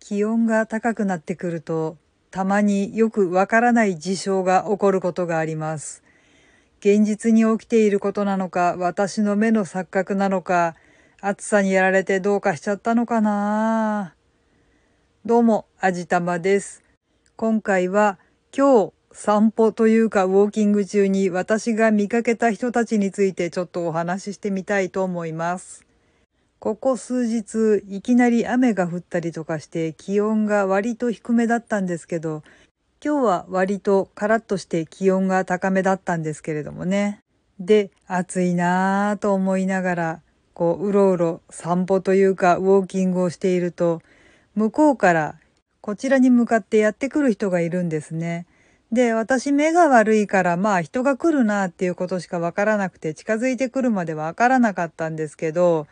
気温が高くなってくると、たまによくわからない事象が起こることがあります。現実に起きていることなのか、私の目の錯覚なのか、暑さにやられてどうかしちゃったのかなどうも、あじたまです。今回は今日散歩というかウォーキング中に私が見かけた人たちについてちょっとお話ししてみたいと思います。ここ数日いきなり雨が降ったりとかして気温が割と低めだったんですけど今日は割とカラッとして気温が高めだったんですけれどもね。で、暑いなぁと思いながらこううろうろ散歩というかウォーキングをしていると向こうからこちらに向かってやってくる人がいるんですね。で、私目が悪いからまあ人が来るなっていうことしかわからなくて近づいてくるまでわからなかったんですけど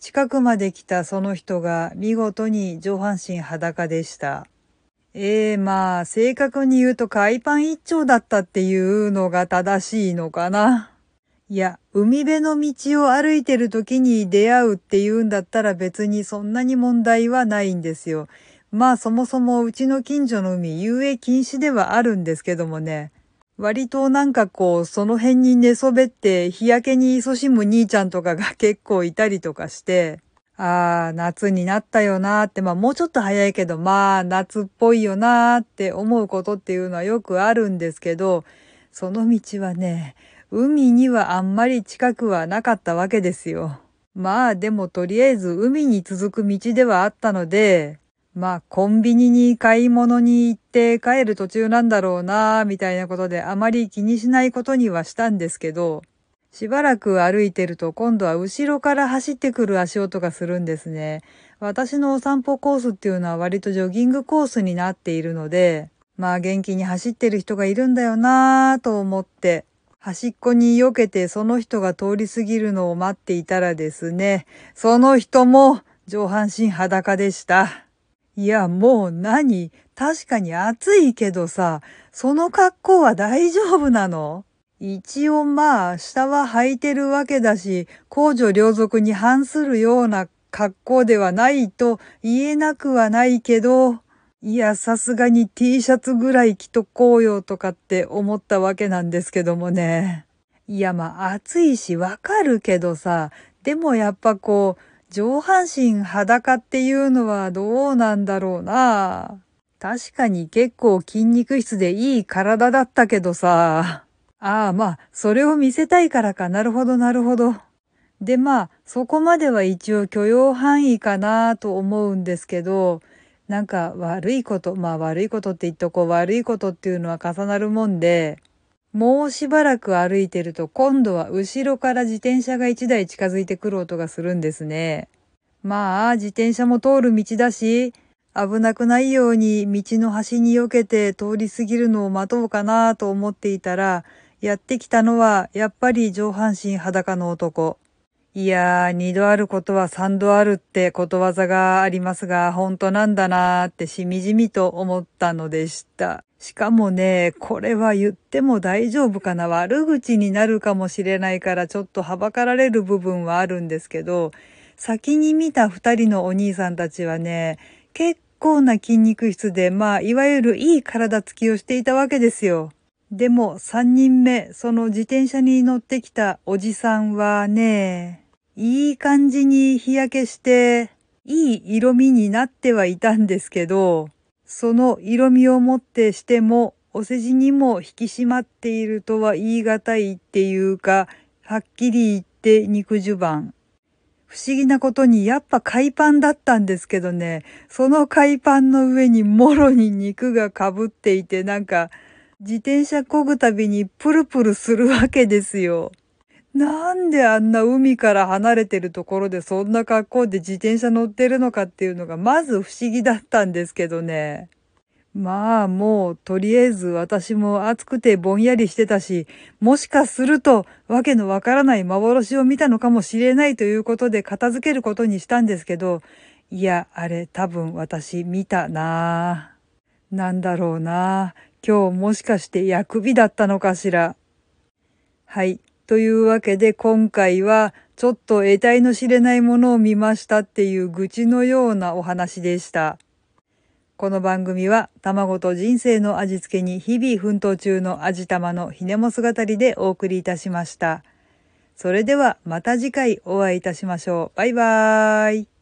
近くまで来たその人が見事に上半身裸でした。ええー、まあ、正確に言うと海パン一丁だったっていうのが正しいのかな。いや、海辺の道を歩いてる時に出会うっていうんだったら別にそんなに問題はないんですよ。まあそもそもうちの近所の海遊泳禁止ではあるんですけどもね。割となんかこう、その辺に寝そべって日焼けに勤しむ兄ちゃんとかが結構いたりとかして、ああ、夏になったよなーって、まあもうちょっと早いけど、まあ夏っぽいよなーって思うことっていうのはよくあるんですけど、その道はね、海にはあんまり近くはなかったわけですよ。まあでもとりあえず海に続く道ではあったので、まあ、コンビニに買い物に行って帰る途中なんだろうな、みたいなことであまり気にしないことにはしたんですけど、しばらく歩いてると今度は後ろから走ってくる足音がするんですね。私のお散歩コースっていうのは割とジョギングコースになっているので、まあ元気に走ってる人がいるんだよなぁと思って、端っこに避けてその人が通り過ぎるのを待っていたらですね、その人も上半身裸でした。いや、もう何？確かに暑いけどさ、その格好は大丈夫なの？一応まあ、下は履いてるわけだし、公序良俗に反するような格好ではないと言えなくはないけど、いや、さすがに T シャツぐらい着とこうよとかって思ったわけなんですけどもね。いや、まあ暑いしわかるけどさ、でもやっぱこう、上半身裸っていうのはどうなんだろうな。確かに結構筋肉質でいい体だったけどさ。ああ、まあ、それを見せたいからか。なるほど、なるほど。で、まあ、そこまでは一応許容範囲かなと思うんですけど、なんか悪いこと、まあ悪いことって言っとこう、悪いことっていうのは重なるもんで、もうしばらく歩いてると今度は後ろから自転車が一台近づいてくる音がするんですね。まあ自転車も通る道だし、危なくないように道の端に避けて通り過ぎるのを待とうかなと思っていたら、やってきたのはやっぱり上半身裸の男。いやー、二度あることは三度あるってことわざがありますが、本当なんだなーってしみじみと思ったのでした。しかもね、これは言っても大丈夫かな悪口になるかもしれないからちょっとはばかられる部分はあるんですけど、先に見た二人のお兄さんたちはね、結構な筋肉質で、まあ、いわゆるいい体つきをしていたわけですよ。でも、三人目、その自転車に乗ってきたおじさんはね、いい感じに日焼けして、いい色味になってはいたんですけど、その色味をもってしても、お世辞にも引き締まっているとは言い難いっていうか、はっきり言って肉襦袢。不思議なことにやっぱ海パンだったんですけどね、その海パンの上にもろに肉がかぶっていてなんか自転車漕ぐたびにプルプルするわけですよ。なんであんな海から離れてるところでそんな格好で自転車乗ってるのかっていうのがまず不思議だったんですけどね。まあもうとりあえず私も暑くてぼんやりしてたし、もしかするとわけのわからない幻を見たのかもしれないということで片付けることにしたんですけど、いや、あれ多分私見たなぁ。なんだろうなぁ。今日もしかして薬日だったのかしら。はい。というわけで今回はちょっと得体の知れないものを見ましたっていう愚痴のようなお話でした。この番組は卵と人生の味付けに日々奮闘中の味玉のひねも姿でお送りいたしました。それではまた次回お会いいたしましょう。バイバーイ。